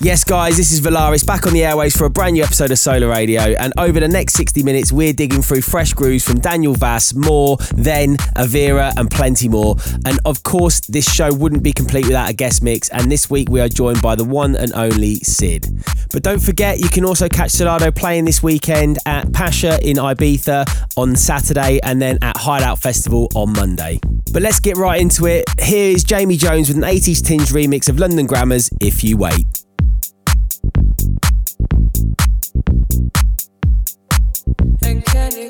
Yes, guys, this is Volaris back on the airways for a brand new episode of Sola Radio. And over the next 60 minutes, we're digging through fresh grooves from Daniel Vas, Maur, TH;EN Avira, and plenty more. And of course, this show wouldn't be complete without a guest mix. And this week, we are joined by the one and only CID. But don't forget, you can also catch Solardo playing this weekend at Pacha in Ibiza on Saturday and then at Hideout Festival on Monday. But let's get right into it. Here is Jamie Jones with an 80s tinge remix of London Grammars, If You Wait. And can you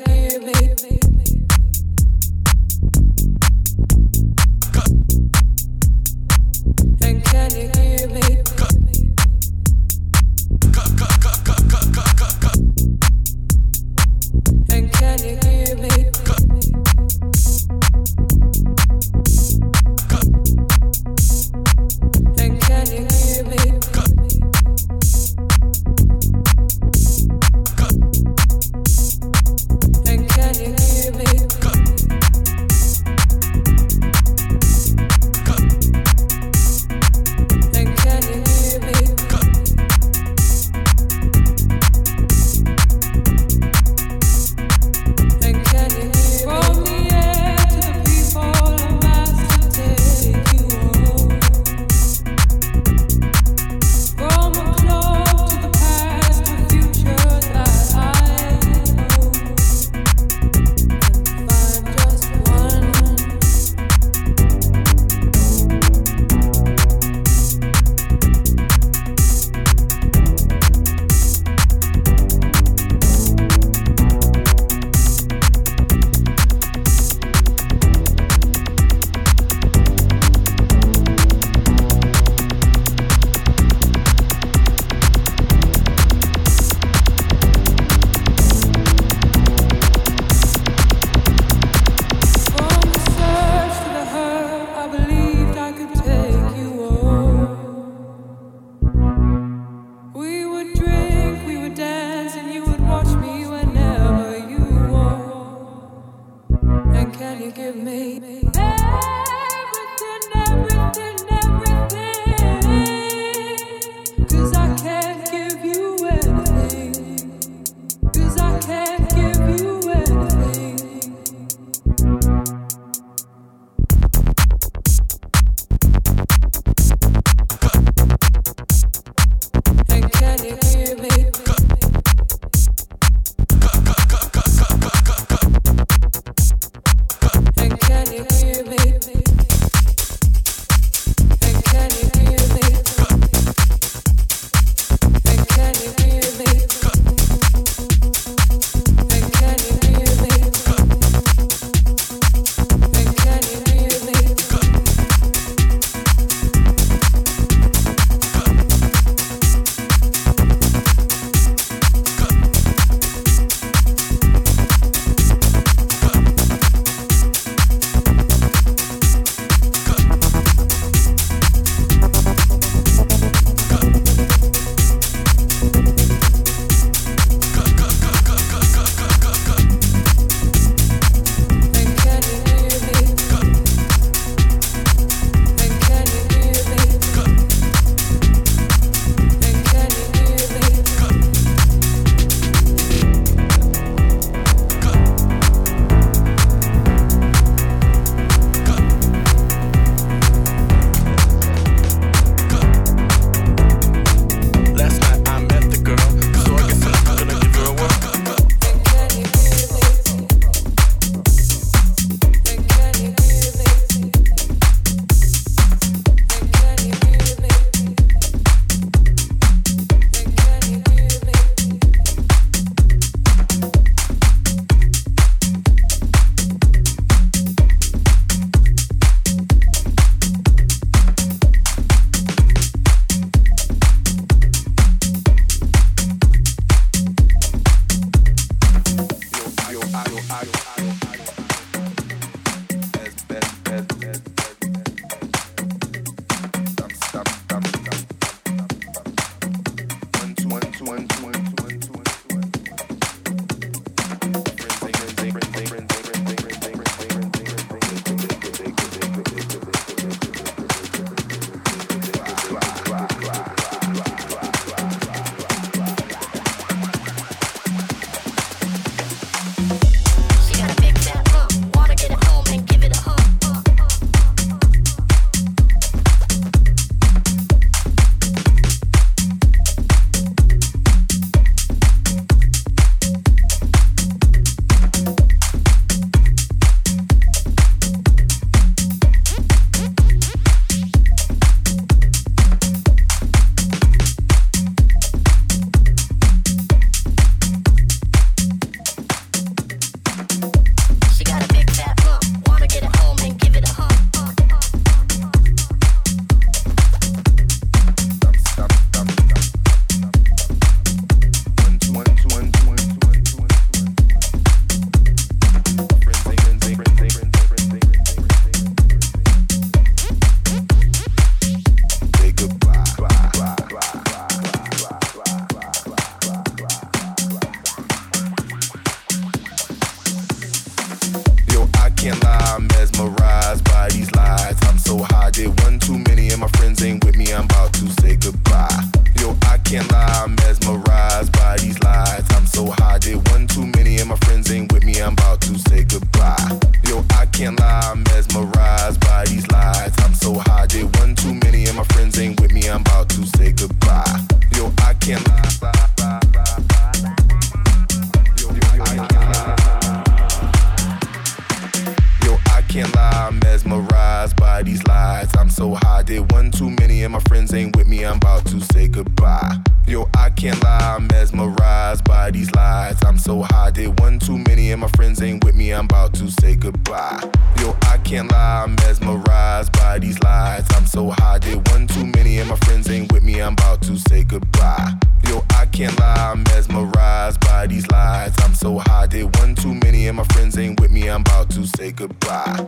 can't lie, I'm mesmerized by these lies. I'm so high, did one too many, and my friends ain't with me. I'm about to say goodbye. Yo, I can't lie, I'm mesmerized by these lies. I'm so high, did one too many, and my friends ain't with me. I'm about to say goodbye.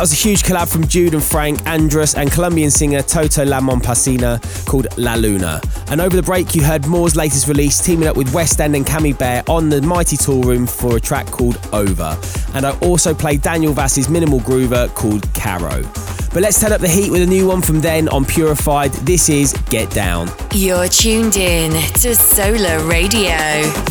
That was a huge collab from Jude and Frank, Andruss, and Colombian singer Totó La Momposina called La Luna. And over the break, you heard Maur's latest release teaming up with Westend and Cami Bear on the Mighty Toolroom for a track called Over. And I also played Daniel Vas's minimal groover called Karo. But let's turn up the heat with a new one from TH;EN on Purified. This is Get Down. You're tuned in to Sola Radio.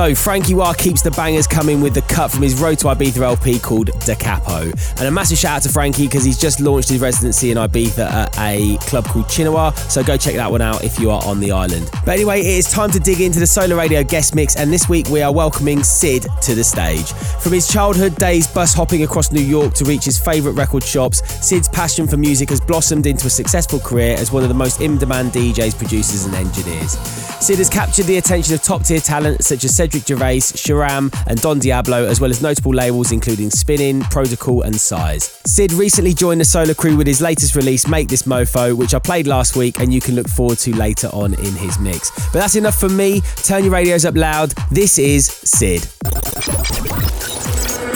So, Franky Wah keeps the bangers coming with the cut from his Road to Ibiza LP called Da Capo. And a massive shout out to Franky because he's just launched his residency in Ibiza at a club called Chinawa. So, go check that one out if you are on the island. But anyway, it is time to dig into the Sola Radio guest mix. And this week we are welcoming CID to the stage. From his childhood days bus hopping across New York to reach his favourite record shops, CID's passion for music has blossomed into a successful career as one of the most in demand DJs, producers, and engineers. CID has captured the attention of top tier talent such as Cedric Gervais, Sharam, and Don Diablo, as well as notable labels including Spinnin', Protocol, and Size. CID recently joined the Sola crew with his latest release, Make This Mofo, which I played last week and you can look forward to later on in his mix. But that's enough for me. Turn your radios up loud. This is CID.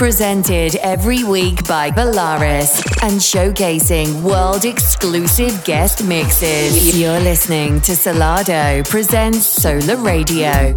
Presented every week by Volaris and showcasing world exclusive guest mixes. You're listening to Solardo presents Sola Radio.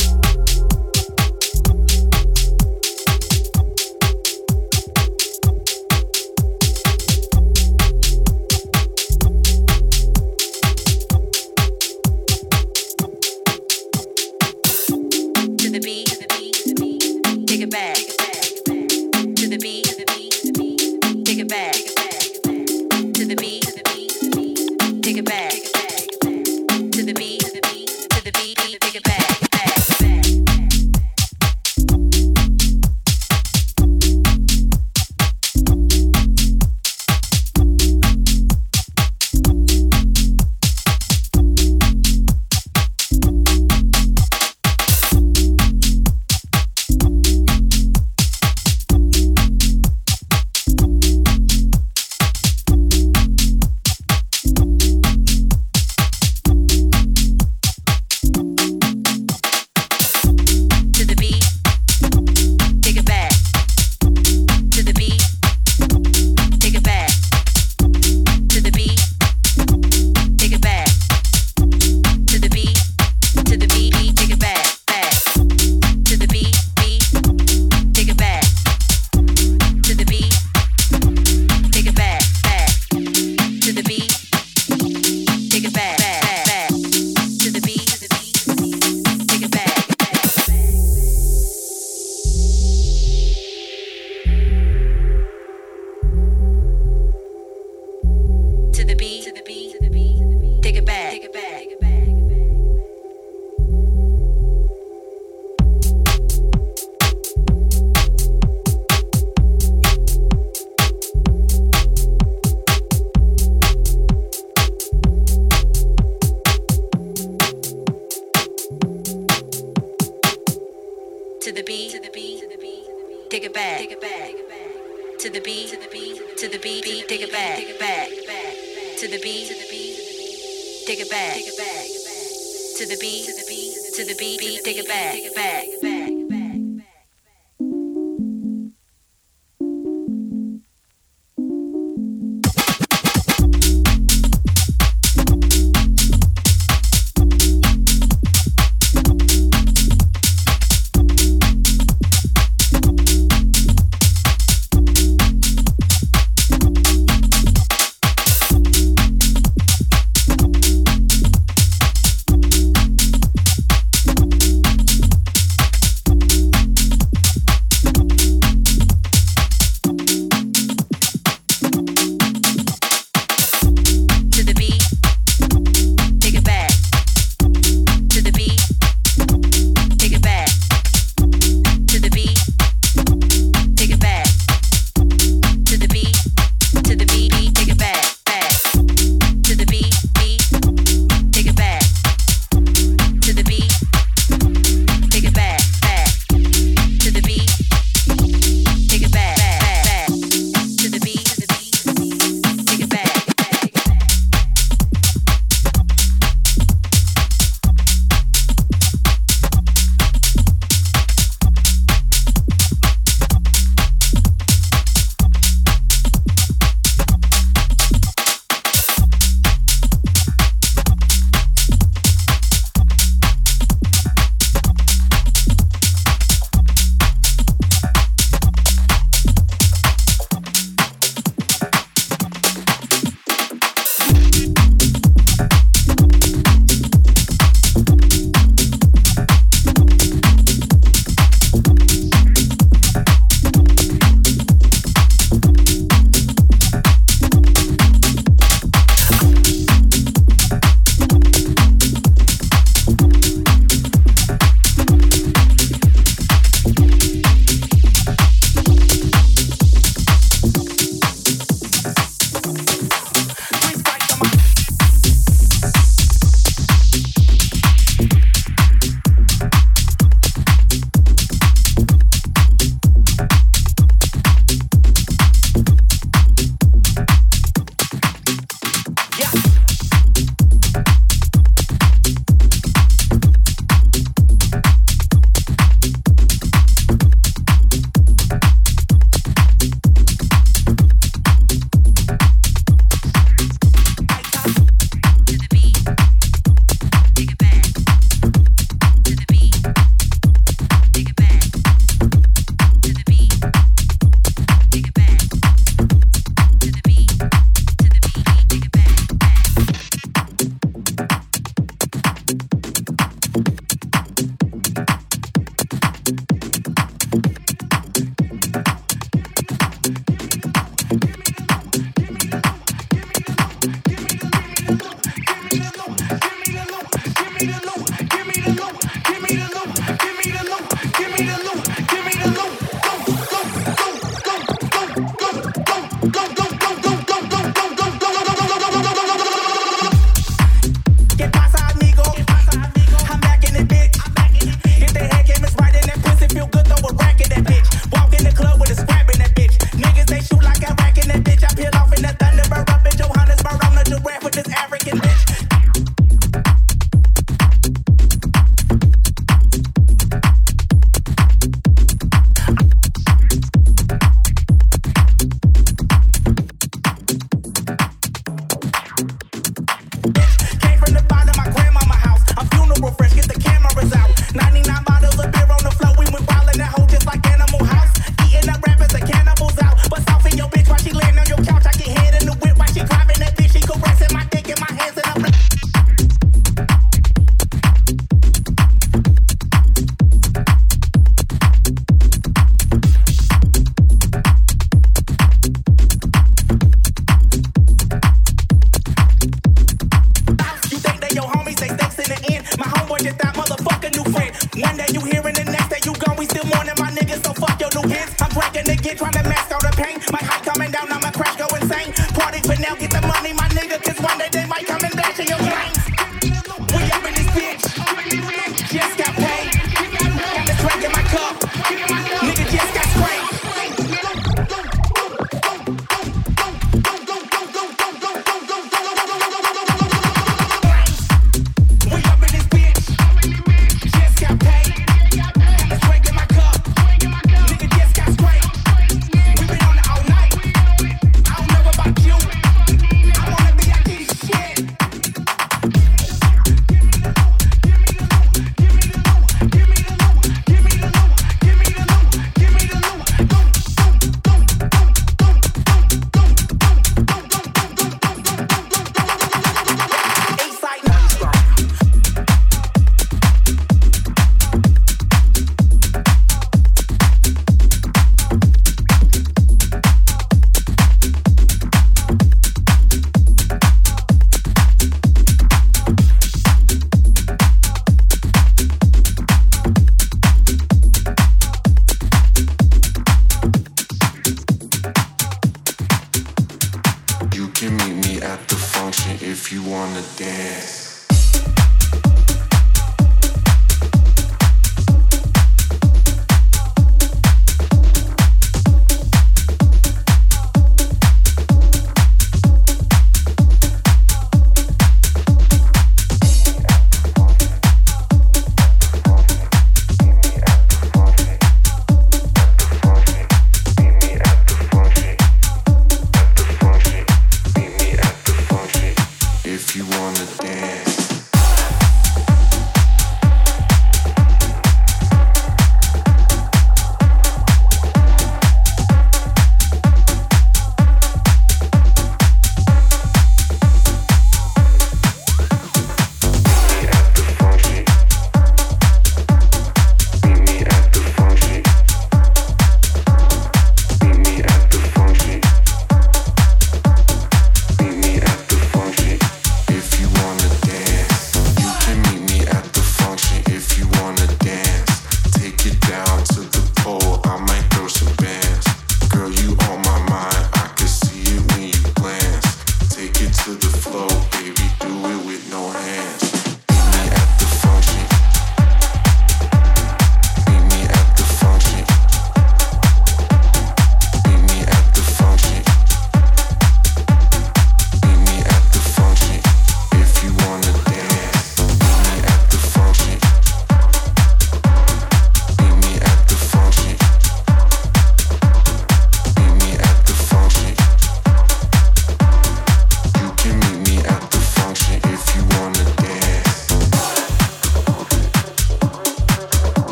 To the beat, to the beat. Take it back, take it back. To the beat, to the beat, to the beat. Take it back, take it back. To the beat, to the beat. Take it back, take it back, to the beat, to the beat, to the beat. Take it back, back, back.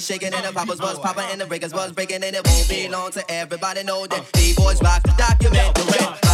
was shaking and the poppers was popping and the breakers was breaking and it won't be long everybody know that B-boys rock the document. The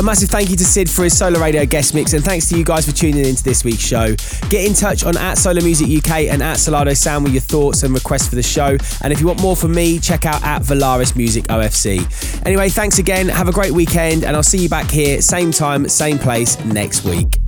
A massive thank you to CID for his Sola Radio guest mix, and thanks to you guys for tuning in to this week's show. Get in touch on at Sola Music UK and at Solardo Sound with your thoughts and requests for the show. And if you want more from me, check out at Volaris Music OFC. Anyway, thanks again. Have a great weekend, and I'll see you back here, same time, same place next week.